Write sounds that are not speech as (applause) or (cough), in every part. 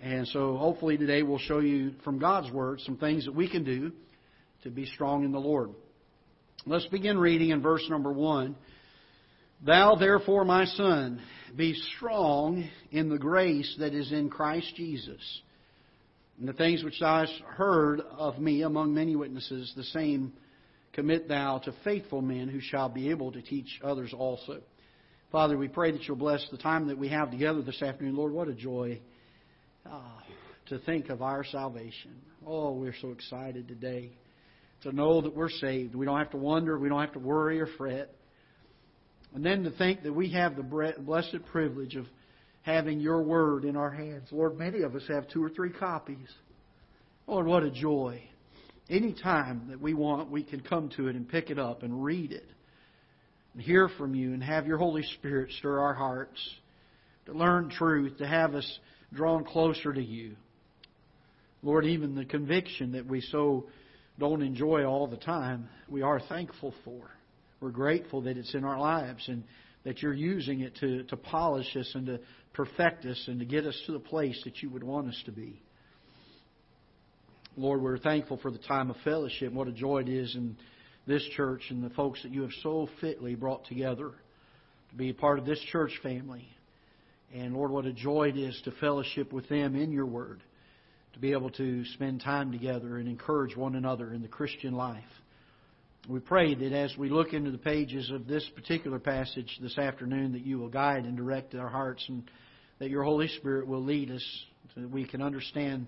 And so hopefully today we'll show you from God's Word some things that we can do to be strong in the Lord. Let's begin reading in verse number 1. Thou therefore, my son, be strong in the grace that is in Christ Jesus. And the things which thou hast heard of me among many witnesses, the same commit thou to faithful men who shall be able to teach others also. Father, we pray that you'll bless the time that we have together this afternoon. Lord, what a joy uh, to think of our salvation. Oh, we're so excited today to know that we're saved. We don't have to wonder, we don't have to worry or fret. And then to think that we have the blessed privilege of having your word in our hands. Lord, many of us have two or three copies. Lord, what a joy. Any time that we want, we can come to it and pick it up and read it and hear from you and have your Holy Spirit stir our hearts to learn truth, to have us drawn closer to you. Lord, even the conviction that we so don't enjoy all the time, we are thankful for. We're grateful that it's in our lives and that you're using it to, to polish us and to perfect us and to get us to the place that you would want us to be. Lord, we're thankful for the time of fellowship. What a joy it is in this church and the folks that you have so fitly brought together to be a part of this church family. And Lord, what a joy it is to fellowship with them in your word, to be able to spend time together and encourage one another in the Christian life. We pray that as we look into the pages of this particular passage this afternoon, that you will guide and direct our hearts and that your Holy Spirit will lead us so that we can understand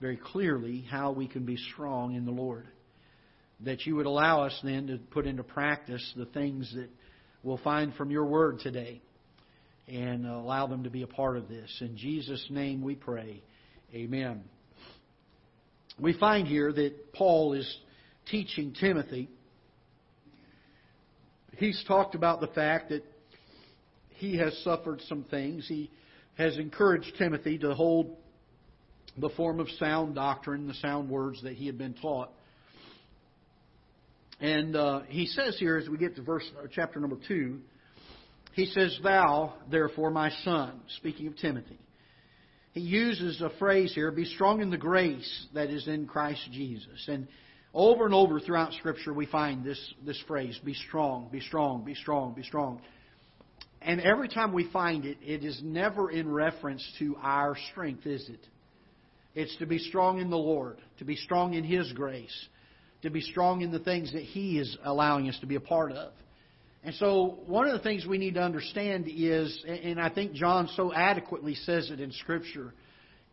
very clearly how we can be strong in the Lord. That you would allow us then to put into practice the things that we'll find from your word today and allow them to be a part of this. In Jesus' name we pray. Amen. We find here that Paul is teaching Timothy. He's talked about the fact that he has suffered some things. He has encouraged Timothy to hold the form of sound doctrine, the sound words that he had been taught. And uh, he says here, as we get to verse chapter number two, he says, "Thou, therefore, my son," speaking of Timothy. He uses a phrase here: "Be strong in the grace that is in Christ Jesus." And over and over throughout Scripture, we find this this phrase: "Be strong, be strong, be strong, be strong." And every time we find it, it is never in reference to our strength, is it? It's to be strong in the Lord, to be strong in His grace, to be strong in the things that He is allowing us to be a part of. And so, one of the things we need to understand is, and I think John so adequately says it in Scripture,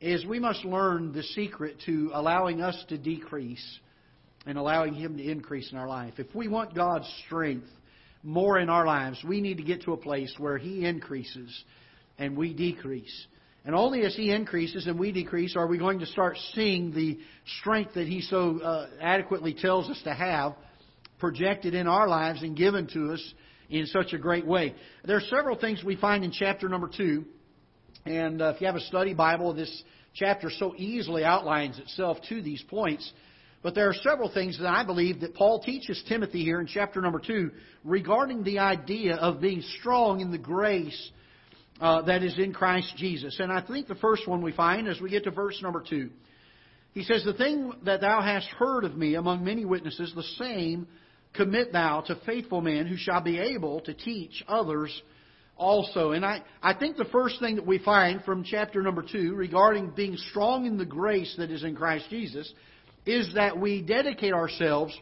is we must learn the secret to allowing us to decrease and allowing Him to increase in our life. If we want God's strength more in our lives, we need to get to a place where He increases and we decrease. And only as He increases and we decrease are we going to start seeing the strength that He so uh, adequately tells us to have projected in our lives and given to us in such a great way. There are several things we find in chapter number 2. And uh, if you have a study Bible, this chapter so easily outlines itself to these points. But there are several things that I believe that Paul teaches Timothy here in chapter number 2 regarding the idea of being strong in the grace uh, that is in Christ Jesus. And I think the first one we find as we get to verse number 2. He says, The thing that thou hast heard of me among many witnesses, the same commit thou to faithful men who shall be able to teach others also. And I, I think the first thing that we find from chapter number 2 regarding being strong in the grace that is in Christ Jesus is that we dedicate ourselves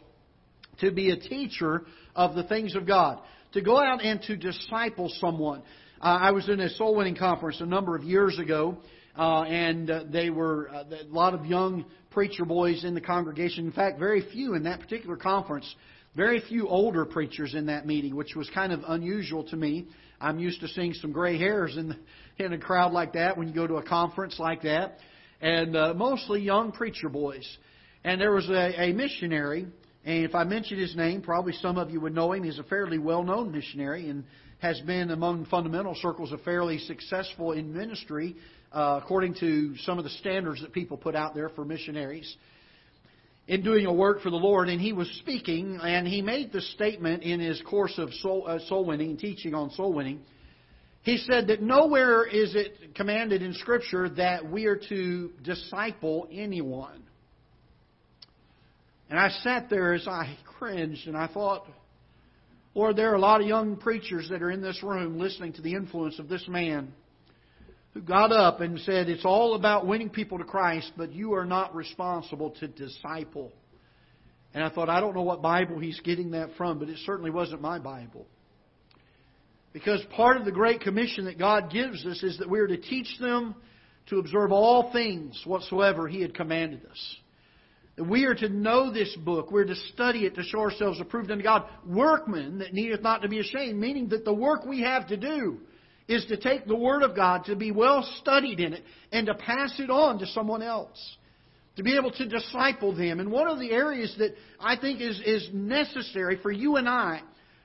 to be a teacher of the things of God, to go out and to disciple someone. Uh, I was in a soul winning conference a number of years ago, uh, and uh, they were uh, a lot of young preacher boys in the congregation. In fact, very few in that particular conference. Very few older preachers in that meeting, which was kind of unusual to me. I'm used to seeing some gray hairs in the, in a crowd like that when you go to a conference like that, and uh, mostly young preacher boys. And there was a, a missionary, and if I mention his name, probably some of you would know him. He's a fairly well-known missionary, and has been among fundamental circles a fairly successful in ministry, uh, according to some of the standards that people put out there for missionaries in doing a work for the Lord, and he was speaking, and he made the statement in his course of soul, uh, soul winning, teaching on soul winning. he said that nowhere is it commanded in Scripture that we are to disciple anyone. And I sat there as I cringed and I thought, Lord, there are a lot of young preachers that are in this room listening to the influence of this man who got up and said, It's all about winning people to Christ, but you are not responsible to disciple. And I thought, I don't know what Bible he's getting that from, but it certainly wasn't my Bible. Because part of the Great Commission that God gives us is that we are to teach them to observe all things whatsoever He had commanded us. We are to know this book. We're to study it to show ourselves approved unto God. Workmen that needeth not to be ashamed, meaning that the work we have to do is to take the Word of God, to be well studied in it, and to pass it on to someone else. To be able to disciple them. And one of the areas that I think is, is necessary for you and I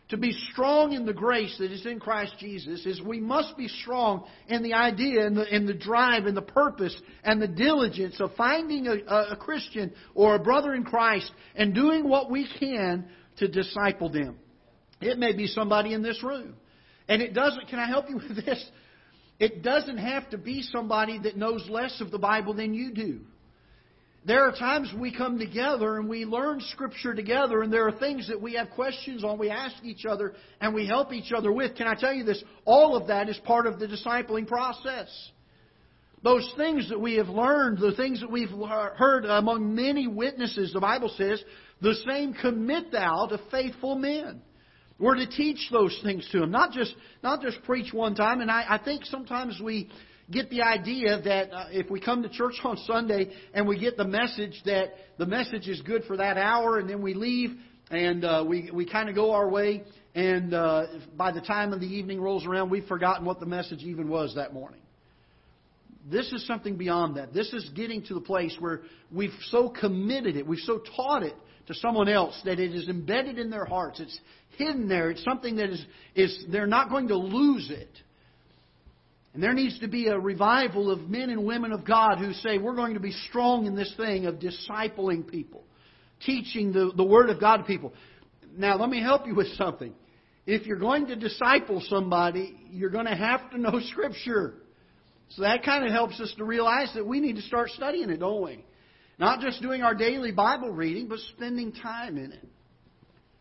to be strong in the grace that is in Christ Jesus is we must be strong in the idea and the, and the drive and the purpose and the diligence of finding a, a Christian or a brother in Christ and doing what we can to disciple them. It may be somebody in this room. And it doesn't, can I help you with this? It doesn't have to be somebody that knows less of the Bible than you do. There are times we come together and we learn Scripture together, and there are things that we have questions on, we ask each other, and we help each other with. Can I tell you this? All of that is part of the discipling process. Those things that we have learned, the things that we've heard among many witnesses, the Bible says, the same commit thou to faithful men. We're to teach those things to them, not just not just preach one time. And I, I think sometimes we get the idea that uh, if we come to church (laughs) on Sunday and we get the message that the message is good for that hour and then we leave and uh, we, we kind of go our way and uh, by the time of the evening rolls around, we've forgotten what the message even was that morning. This is something beyond that. This is getting to the place where we've so committed it, we've so taught it to someone else that it is embedded in their hearts. It's hidden there. It's something that is, is they're not going to lose it. And there needs to be a revival of men and women of God who say, we're going to be strong in this thing of discipling people, teaching the, the Word of God to people. Now, let me help you with something. If you're going to disciple somebody, you're going to have to know Scripture. So that kind of helps us to realize that we need to start studying it, don't we? Not just doing our daily Bible reading, but spending time in it.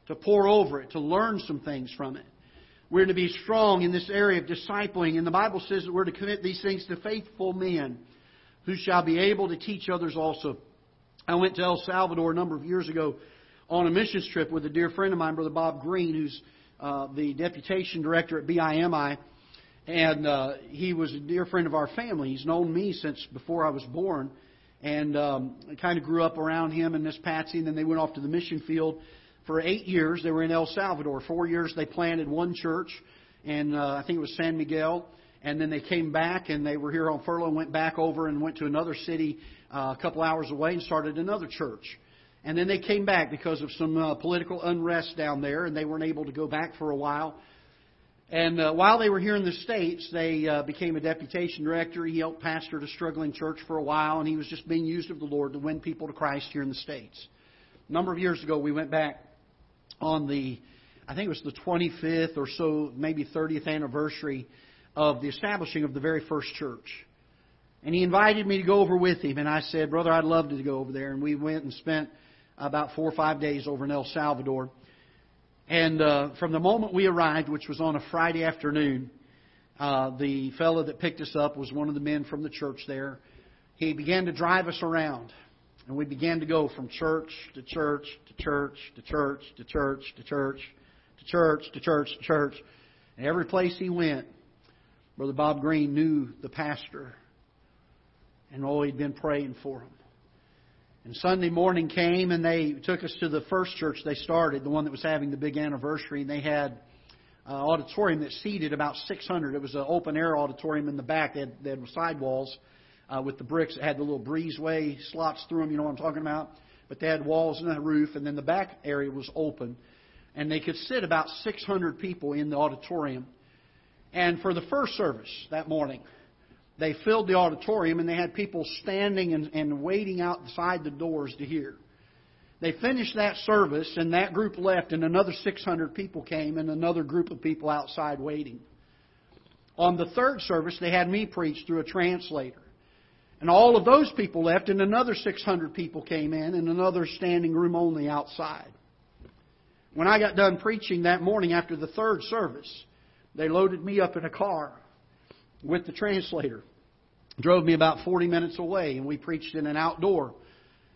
To pour over it, to learn some things from it. We're to be strong in this area of discipling. And the Bible says that we're to commit these things to faithful men who shall be able to teach others also. I went to El Salvador a number of years ago on a missions trip with a dear friend of mine, Brother Bob Green, who's uh, the deputation director at BIMI. And uh, he was a dear friend of our family. He's known me since before I was born. And um, kind of grew up around him and Miss Patsy, and then they went off to the mission field for eight years. They were in El Salvador. Four years they planted one church, and uh, I think it was San Miguel. And then they came back and they were here on furlough went back over and went to another city uh, a couple hours away and started another church. And then they came back because of some uh, political unrest down there, and they weren't able to go back for a while. And uh, while they were here in the States, they uh, became a deputation director. He helped pastor a struggling church for a while, and he was just being used of the Lord to win people to Christ here in the States. A number of years ago, we went back on the, I think it was the 25th or so, maybe 30th anniversary of the establishing of the very first church. And he invited me to go over with him, and I said, Brother, I'd love to go over there. And we went and spent about four or five days over in El Salvador. And uh, from the moment we arrived, which was on a Friday afternoon, uh, the fellow that picked us up was one of the men from the church there. He began to drive us around. And we began to go from church to church to church to church to church to church to church to church to church. And every place he went, Brother Bob Green knew the pastor. And oh, he'd been praying for him. And Sunday morning came and they took us to the first church they started, the one that was having the big anniversary. And they had an auditorium that seated about 600. It was an open air auditorium in the back. They had, they had sidewalls uh, with the bricks that had the little breezeway slots through them. You know what I'm talking about? But they had walls and a roof, and then the back area was open. And they could sit about 600 people in the auditorium. And for the first service that morning, they filled the auditorium and they had people standing and, and waiting outside the doors to hear. They finished that service and that group left and another 600 people came and another group of people outside waiting. On the third service, they had me preach through a translator. And all of those people left, and another 600 people came in, and another standing room only outside. When I got done preaching that morning after the third service, they loaded me up in a car with the translator. Drove me about 40 minutes away, and we preached in an outdoor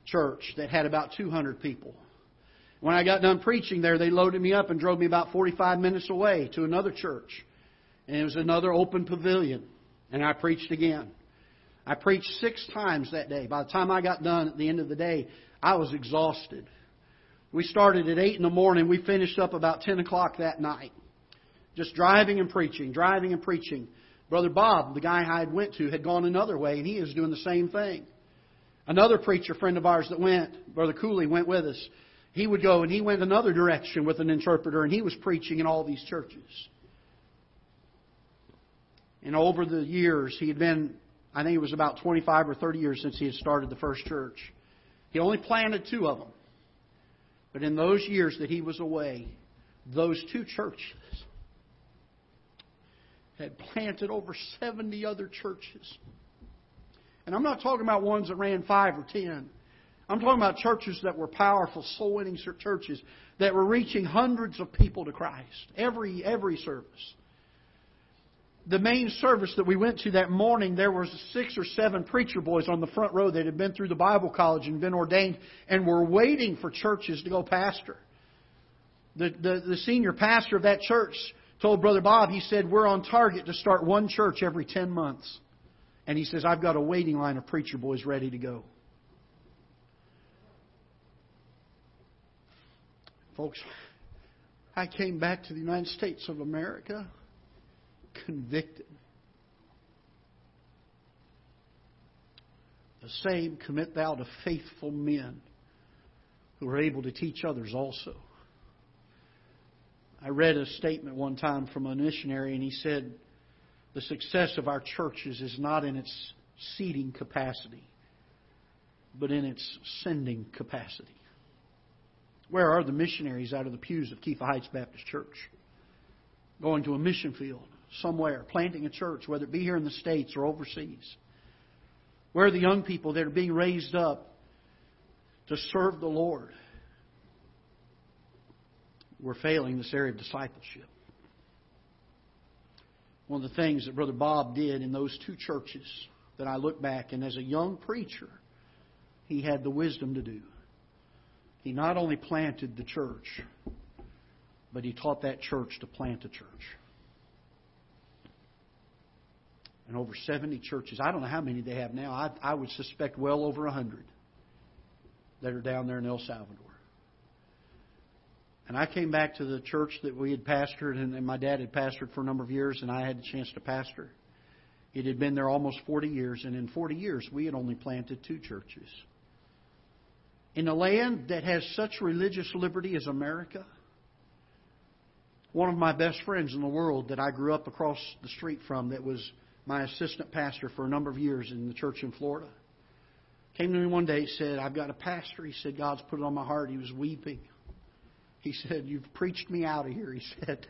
church that had about 200 people. When I got done preaching there, they loaded me up and drove me about 45 minutes away to another church. And it was another open pavilion. And I preached again. I preached six times that day. By the time I got done at the end of the day, I was exhausted. We started at 8 in the morning. We finished up about 10 o'clock that night. Just driving and preaching, driving and preaching. Brother Bob, the guy I had went to, had gone another way, and he is doing the same thing. Another preacher friend of ours that went, Brother Cooley, went with us. He would go and he went another direction with an interpreter, and he was preaching in all these churches. And over the years, he had been, I think it was about 25 or 30 years since he had started the first church. He only planted two of them. But in those years that he was away, those two churches had planted over 70 other churches. And I'm not talking about ones that ran five or ten. I'm talking about churches that were powerful, soul winning churches that were reaching hundreds of people to Christ every every service. The main service that we went to that morning, there was six or seven preacher boys on the front row that had been through the Bible college and been ordained and were waiting for churches to go pastor. The, the, the senior pastor of that church told Brother Bob, he said, We're on target to start one church every 10 months. And he says, I've got a waiting line of preacher boys ready to go. Folks, I came back to the United States of America convicted. The same commit thou to faithful men who are able to teach others also. I read a statement one time from a missionary, and he said, The success of our churches is not in its seating capacity, but in its sending capacity. Where are the missionaries out of the pews of Kepha Heights Baptist Church? Going to a mission field somewhere, planting a church, whether it be here in the States or overseas. Where are the young people that are being raised up to serve the Lord? We're failing this area of discipleship. One of the things that Brother Bob did in those two churches that I look back, and as a young preacher, he had the wisdom to do. He not only planted the church, but he taught that church to plant a church. And over 70 churches. I don't know how many they have now. I, I would suspect well over 100 that are down there in El Salvador. And I came back to the church that we had pastored, and, and my dad had pastored for a number of years, and I had the chance to pastor. It had been there almost 40 years, and in 40 years, we had only planted two churches. In a land that has such religious liberty as America, one of my best friends in the world that I grew up across the street from, that was my assistant pastor for a number of years in the church in Florida, came to me one day and said, I've got a pastor. He said, God's put it on my heart. He was weeping. He said, You've preached me out of here. He said,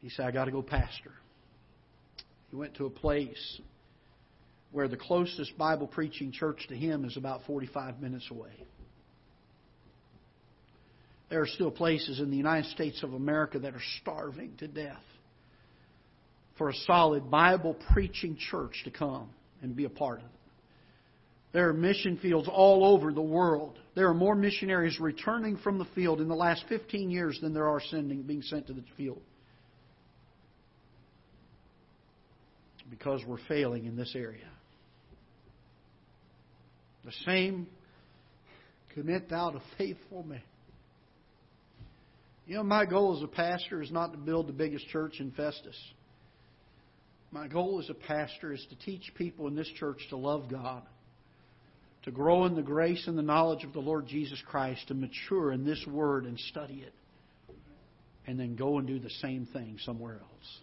He said, I got to go pastor. He went to a place where the closest Bible preaching church to him is about 45 minutes away. There are still places in the United States of America that are starving to death for a solid Bible preaching church to come and be a part of. There are mission fields all over the world. There are more missionaries returning from the field in the last 15 years than there are sending, being sent to the field. Because we're failing in this area. The same commit thou to faithful men. You know, my goal as a pastor is not to build the biggest church in Festus. My goal as a pastor is to teach people in this church to love God to grow in the grace and the knowledge of the Lord Jesus Christ, to mature in this Word and study it, and then go and do the same thing somewhere else.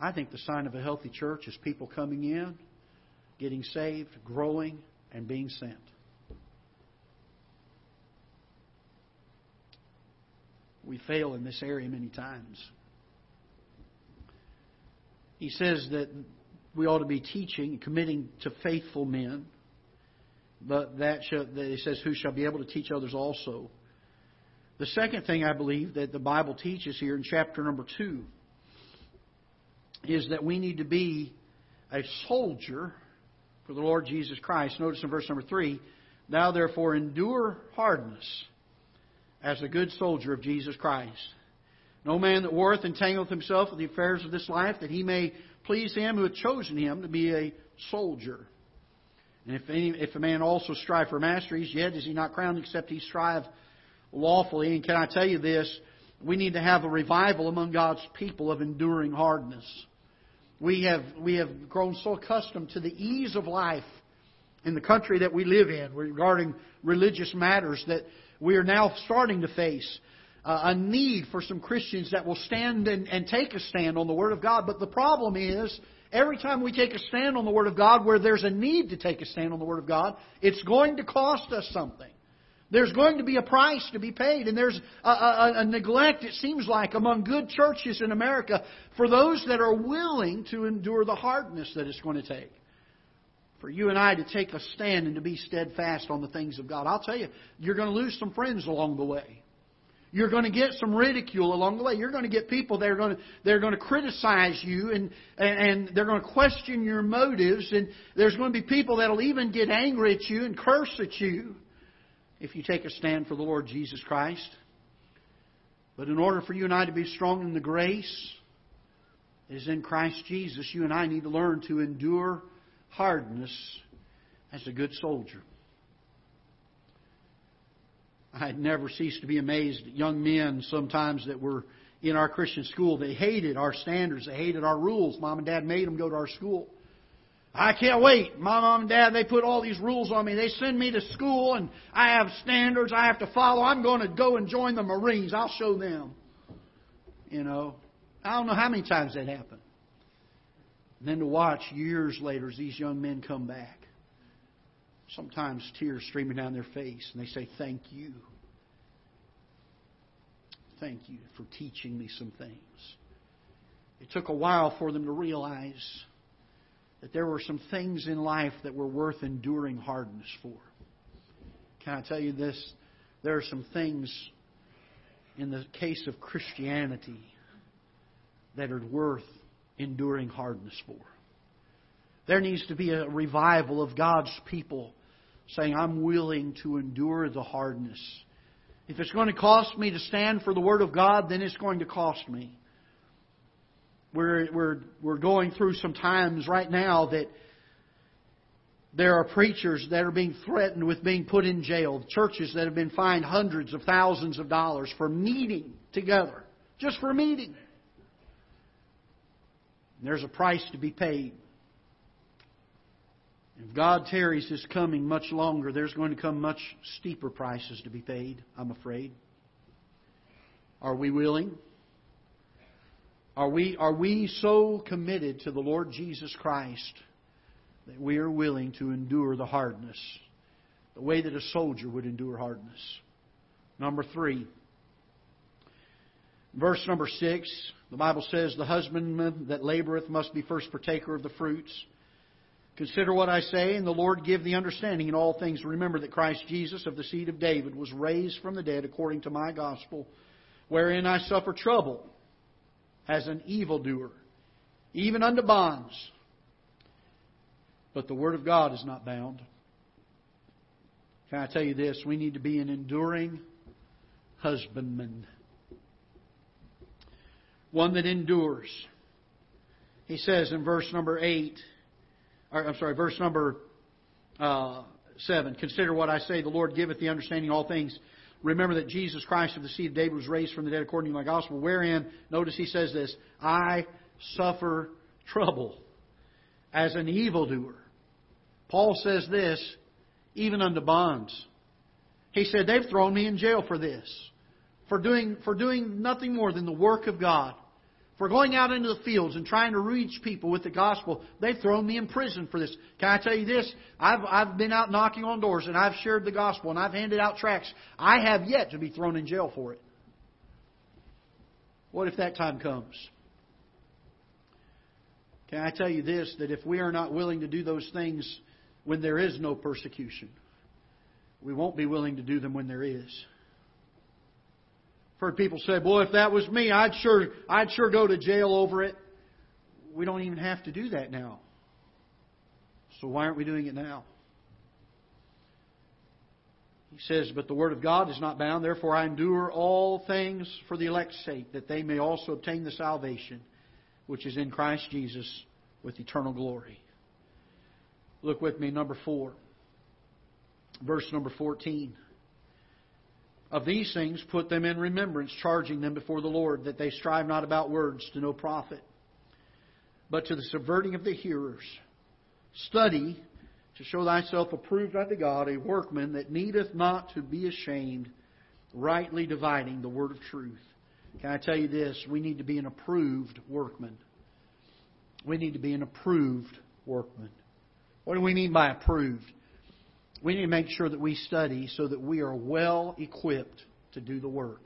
I think the sign of a healthy church is people coming in, getting saved, growing, and being sent. We fail in this area many times. He says that we ought to be teaching, committing to faithful men. But that shall, says, who shall be able to teach others also. The second thing I believe that the Bible teaches here in chapter number two is that we need to be a soldier for the Lord Jesus Christ. Notice in verse number three, Thou therefore endure hardness as a good soldier of Jesus Christ. No man that warreth entangleth himself with the affairs of this life, that he may please him who hath chosen him to be a soldier. And if, any, if a man also strive for masteries, yet is he not crowned except he strive lawfully. And can I tell you this? We need to have a revival among God's people of enduring hardness. We have, we have grown so accustomed to the ease of life in the country that we live in regarding religious matters that we are now starting to face uh, a need for some Christians that will stand and, and take a stand on the Word of God. But the problem is, every time we take a stand on the Word of God where there's a need to take a stand on the Word of God, it's going to cost us something. There's going to be a price to be paid, and there's a, a, a, neglect, it seems like, among good churches in America for those that are willing to endure the hardness that it's going to take. For you and I to take a stand and to be steadfast on the things of God. I'll tell you, you're going to lose some friends along the way. You're going to get some ridicule along the way. You're going to get people that are going to, they're going to criticize you and, and they're going to question your motives. And there's going to be people that'll even get angry at you and curse at you if you take a stand for the Lord Jesus Christ. But in order for you and I to be strong in the grace that is in Christ Jesus, you and I need to learn to endure hardness as a good soldier. I never ceased to be amazed at young men sometimes that were in our Christian school. They hated our standards. They hated our rules. Mom and Dad made them go to our school. I can't wait. My mom and dad, they put all these rules on me. They send me to school and I have standards I have to follow. I'm going to go and join the Marines. I'll show them. You know, I don't know how many times that happened. And then to watch years later as these young men come back sometimes tears streaming down their face, and they say, Thank you. Thank you for teaching me some things. It took a while for them to realize that there were some things in life that were worth enduring hardness for. Can I tell you this? There are some things in the case of Christianity that are worth enduring hardness for. There needs to be a revival of God's people saying, I'm willing to endure the hardness. If it's going to cost me to stand for the Word of God, then it's going to cost me. We're, we're, we're going through some times right now that there are preachers that are being threatened with being put in jail, churches that have been fined hundreds of thousands of dollars for meeting together, just for meeting. There's a price to be paid. If God tarries his coming much longer, there's going to come much steeper prices to be paid, I'm afraid. Are we willing? Are we, are we so committed to the Lord Jesus Christ that we are willing to endure the hardness, the way that a soldier would endure hardness? Number three, verse number six, the Bible says, The husbandman that laboreth must be first partaker of the fruits. Consider what I say, and the Lord give the understanding in all things. Remember that Christ Jesus of the seed of David was raised from the dead according to my gospel, wherein I suffer trouble as an evildoer, even unto bonds. But the Word of God is not bound. Can I tell you this? We need to be an enduring husbandman, one that endures. He says in verse number 8, or, I'm sorry, verse number uh, 7. Consider what I say. The Lord giveth the understanding all things. Remember that Jesus Christ of the seed of David was raised from the dead according to my gospel, wherein, notice he says this, I suffer trouble as an evildoer. Paul says this, even unto bonds. He said, they've thrown me in jail for this, for doing, for doing nothing more than the work of God for going out into the fields and trying to reach people with the gospel. They've thrown me in prison for this. Can I tell you this? I've, I've been out knocking on doors and I've shared the gospel and I've handed out tracts. I have yet to be thrown in jail for it. What if that time comes? Can I tell you this that if we are not willing to do those things when there is no persecution, we won't be willing to do them when there is. Heard people say, "Boy, if that was me, I'd sure I'd sure go to jail over it." We don't even have to do that now. So why aren't we doing it now? He says, But the word of God is not bound, therefore I endure all things for the elect's sake, that they may also obtain the salvation which is in Christ Jesus with eternal glory. Look with me, number four. Verse number 14. Of these things put them in remembrance, charging them before the Lord, that they strive not about words to no profit, but to the subverting of the hearers. Study to show thyself approved unto God, a workman that needeth not to be ashamed, rightly dividing the word of truth. Can I tell you this? We need to be an approved workman. We need to be an approved workman. What do we mean by approved? We need to make sure that we study so that we are well equipped to do the work.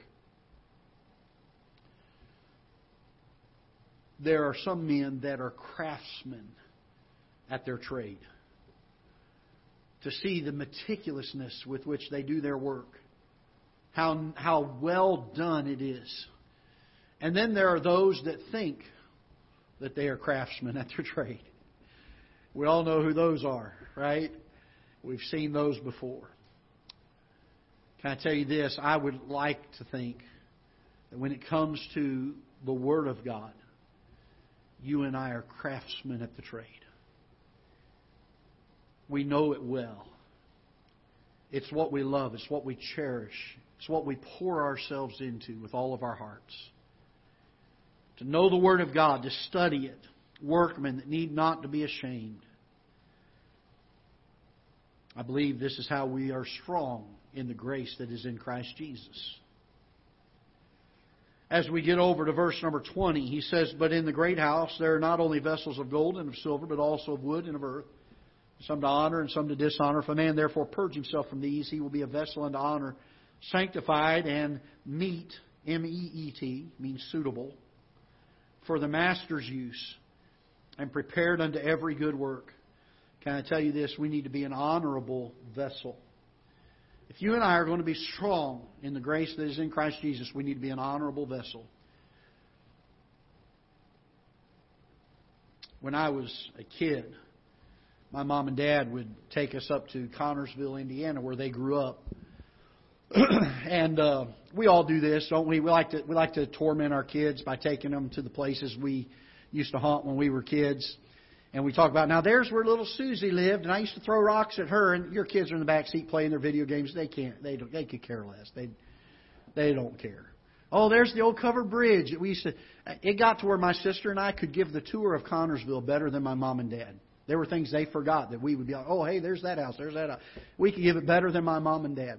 There are some men that are craftsmen at their trade to see the meticulousness with which they do their work, how, how well done it is. And then there are those that think that they are craftsmen at their trade. We all know who those are, right? We've seen those before. Can I tell you this? I would like to think that when it comes to the Word of God, you and I are craftsmen at the trade. We know it well. It's what we love. It's what we cherish. It's what we pour ourselves into with all of our hearts. To know the Word of God, to study it, workmen that need not to be ashamed. I believe this is how we are strong in the grace that is in Christ Jesus. As we get over to verse number 20, he says, But in the great house there are not only vessels of gold and of silver, but also of wood and of earth some to honor and some to dishonor. If a man therefore purge himself from these, he will be a vessel unto honor, sanctified and meet, M E E T, means suitable, for the master's use, and prepared unto every good work. Can I tell you this? We need to be an honorable vessel. If you and I are going to be strong in the grace that is in Christ Jesus, we need to be an honorable vessel. When I was a kid, my mom and dad would take us up to Connersville, Indiana, where they grew up. (clears throat) and uh, we all do this, don't we? We like to we like to torment our kids by taking them to the places we used to haunt when we were kids. And we talk about now. There's where little Susie lived, and I used to throw rocks at her. And your kids are in the back seat playing their video games. They can't. They don't. They could care less. They they don't care. Oh, there's the old covered bridge we used to. It got to where my sister and I could give the tour of Connersville better than my mom and dad. There were things they forgot that we would be like, oh, hey, there's that house, there's that house. We could give it better than my mom and dad.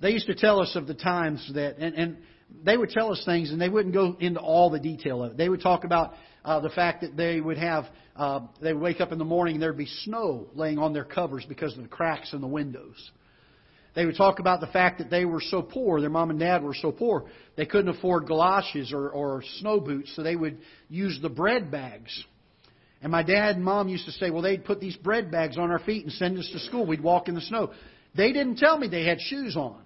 They used to tell us of the times that, and, and they would tell us things, and they wouldn't go into all the detail of it. They would talk about uh, the fact that they would have, uh, they would wake up in the morning and there'd be snow laying on their covers because of the cracks in the windows. They would talk about the fact that they were so poor, their mom and dad were so poor, they couldn't afford galoshes or, or snow boots, so they would use the bread bags and my dad and mom used to say, well, they'd put these bread bags on our feet and send us to school. We'd walk in the snow. They didn't tell me they had shoes on.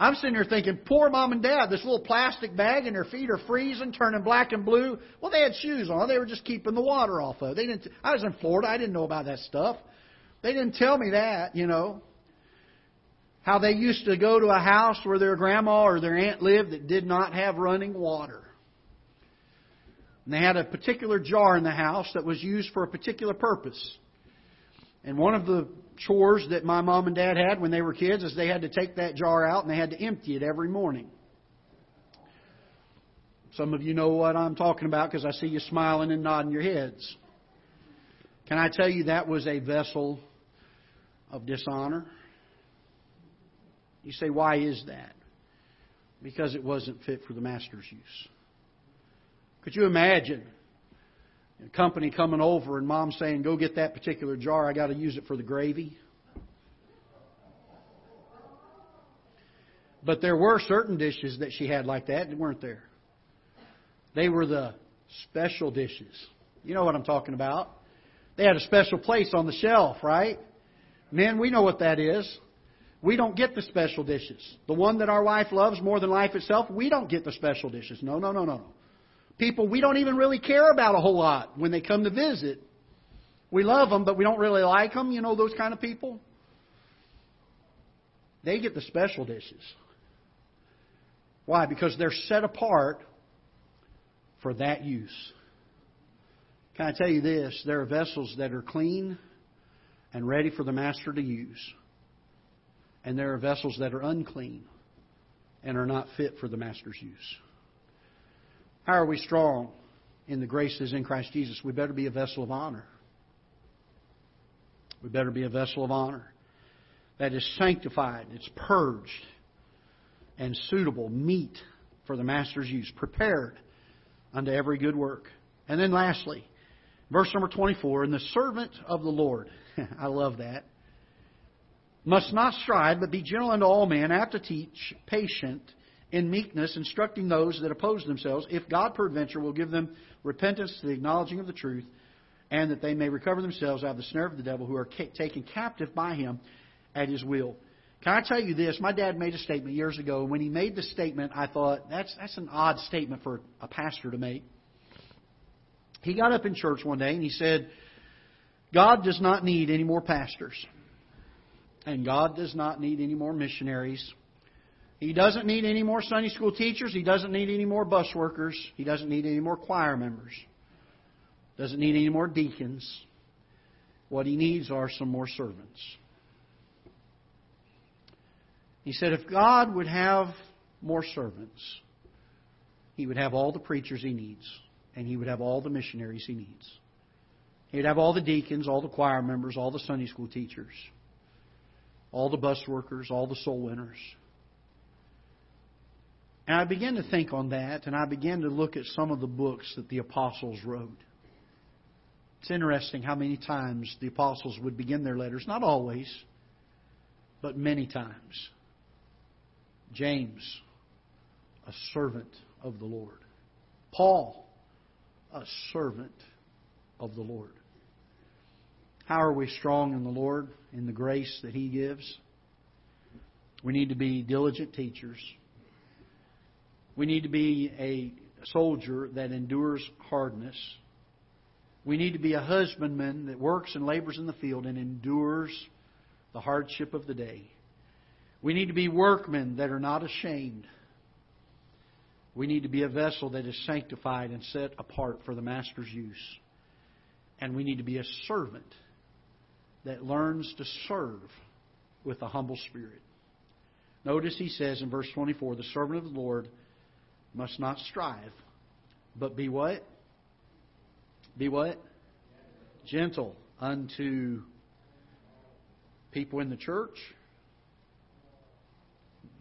I'm sitting there thinking, poor mom and dad, this little plastic bag and their feet are freezing, turning black and blue. Well, they had shoes on. They were just keeping the water off of. They didn't. I was in Florida. I didn't know about that stuff. They didn't tell me that, you know. How they used to go to a house where their grandma or their aunt lived that did not have running water. And they had a particular jar in the house that was used for a particular purpose. And one of the chores that my mom and dad had when they were kids is they had to take that jar out and they had to empty it every morning. Some of you know what I'm talking about because I see you smiling and nodding your heads. Can I tell you that was a vessel of dishonor? You say, why is that? Because it wasn't fit for the master's use. Could you imagine company coming over and mom saying, Go get that particular jar, I got to use it for the gravy? But there were certain dishes that she had like that, weren't there? They were the Special dishes. You know what I'm talking about. They had a special place on the shelf, right? Men, we know what that is. We don't get the special dishes. The one that our wife loves more than life itself, we don't get the special dishes. No, no, no, no, no. People we don't even really care about a whole lot when they come to visit. We love them, but we don't really like them. You know those kind of people? They get the special dishes. Why? Because they're set apart for that use. Can I tell you this? There are vessels that are clean and ready for the master to use. And there are vessels that are unclean and are not fit for the master's use. How are we strong in the graces in Christ Jesus? We better be a vessel of honor. We better be a vessel of honor that is sanctified, it's purged, and suitable, meet for the master's use, prepared unto every good work. And then lastly, verse number 24, and the servant of the Lord, (laughs) I love that, must not strive, but be gentle unto all men, apt to teach, patient, in meekness, instructing those that oppose themselves, if God peradventure will give them repentance to the acknowledging of the truth, and that they may recover themselves out of the snare of the devil, who are taken captive by him at his will. Can I tell you this? My dad made a statement years ago. When he made the statement, I thought, that's, that's an odd statement for a pastor to make. He got up in church one day and he said, God does not need any more pastors. And God does not need any more missionaries. He doesn't need any more Sunday school teachers. He doesn't need any more bus workers. He doesn't need any more choir members. Doesn't need any more deacons. What he needs are some more servants. He said if God would have more servants, He would have all the preachers He needs, and He would have all the missionaries He needs. He'd have all the deacons, all the choir members, all the Sunday school teachers, all the bus workers, all the soul winners. And I began to think on that, and I began to look at some of the books that the apostles wrote. It's interesting how many times the apostles would begin their letters, not always, but many times, James, a servant of the Lord. Paul, a servant of the Lord. How are we strong in the Lord, in the grace that He gives? We need to be diligent teachers. We need to be a soldier that endures hardness. We need to be a husbandman that works and labors in the field and endures the hardship of the day. We need to be workmen that are not ashamed. We need to be a vessel that is sanctified and set apart for the Master's use. And we need to be a servant that learns to serve with a humble spirit. Notice he says in verse 24 the servant of the Lord must not strive, but be what? Be what? Gentle unto people in the church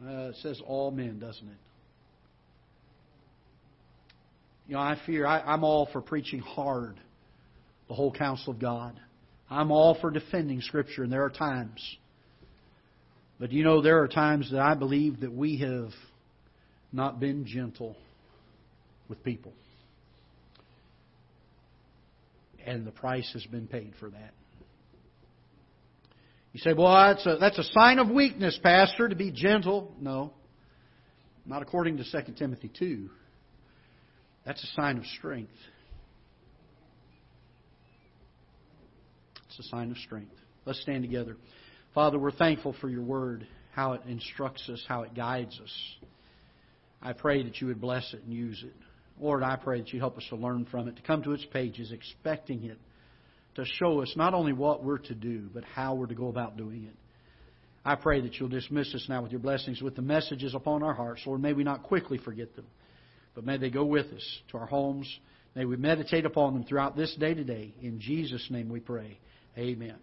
uh, it says all men, doesn't it? You know, I fear I, I'm all for preaching hard the whole counsel of God. I'm all for defending Scripture, and there are times. But you know, there are times that I believe that we have not been gentle with people. And the price has been paid for that. You say, well, that's a, that's a sign of weakness, Pastor, to be gentle. No, not according to 2 Timothy 2. That's a sign of strength. It's a sign of strength. Let's stand together. Father, we're thankful for your word, how it instructs us, how it guides us. I pray that you would bless it and use it. Lord, I pray that you help us to learn from it, to come to its pages expecting it to show us not only what we're to do, but how we're to go about doing it. I pray that you'll dismiss us now with your blessings, with the messages upon our hearts. Lord, may we not quickly forget them, but may they go with us to our homes. May we meditate upon them throughout this day today. In Jesus' name we pray. Amen.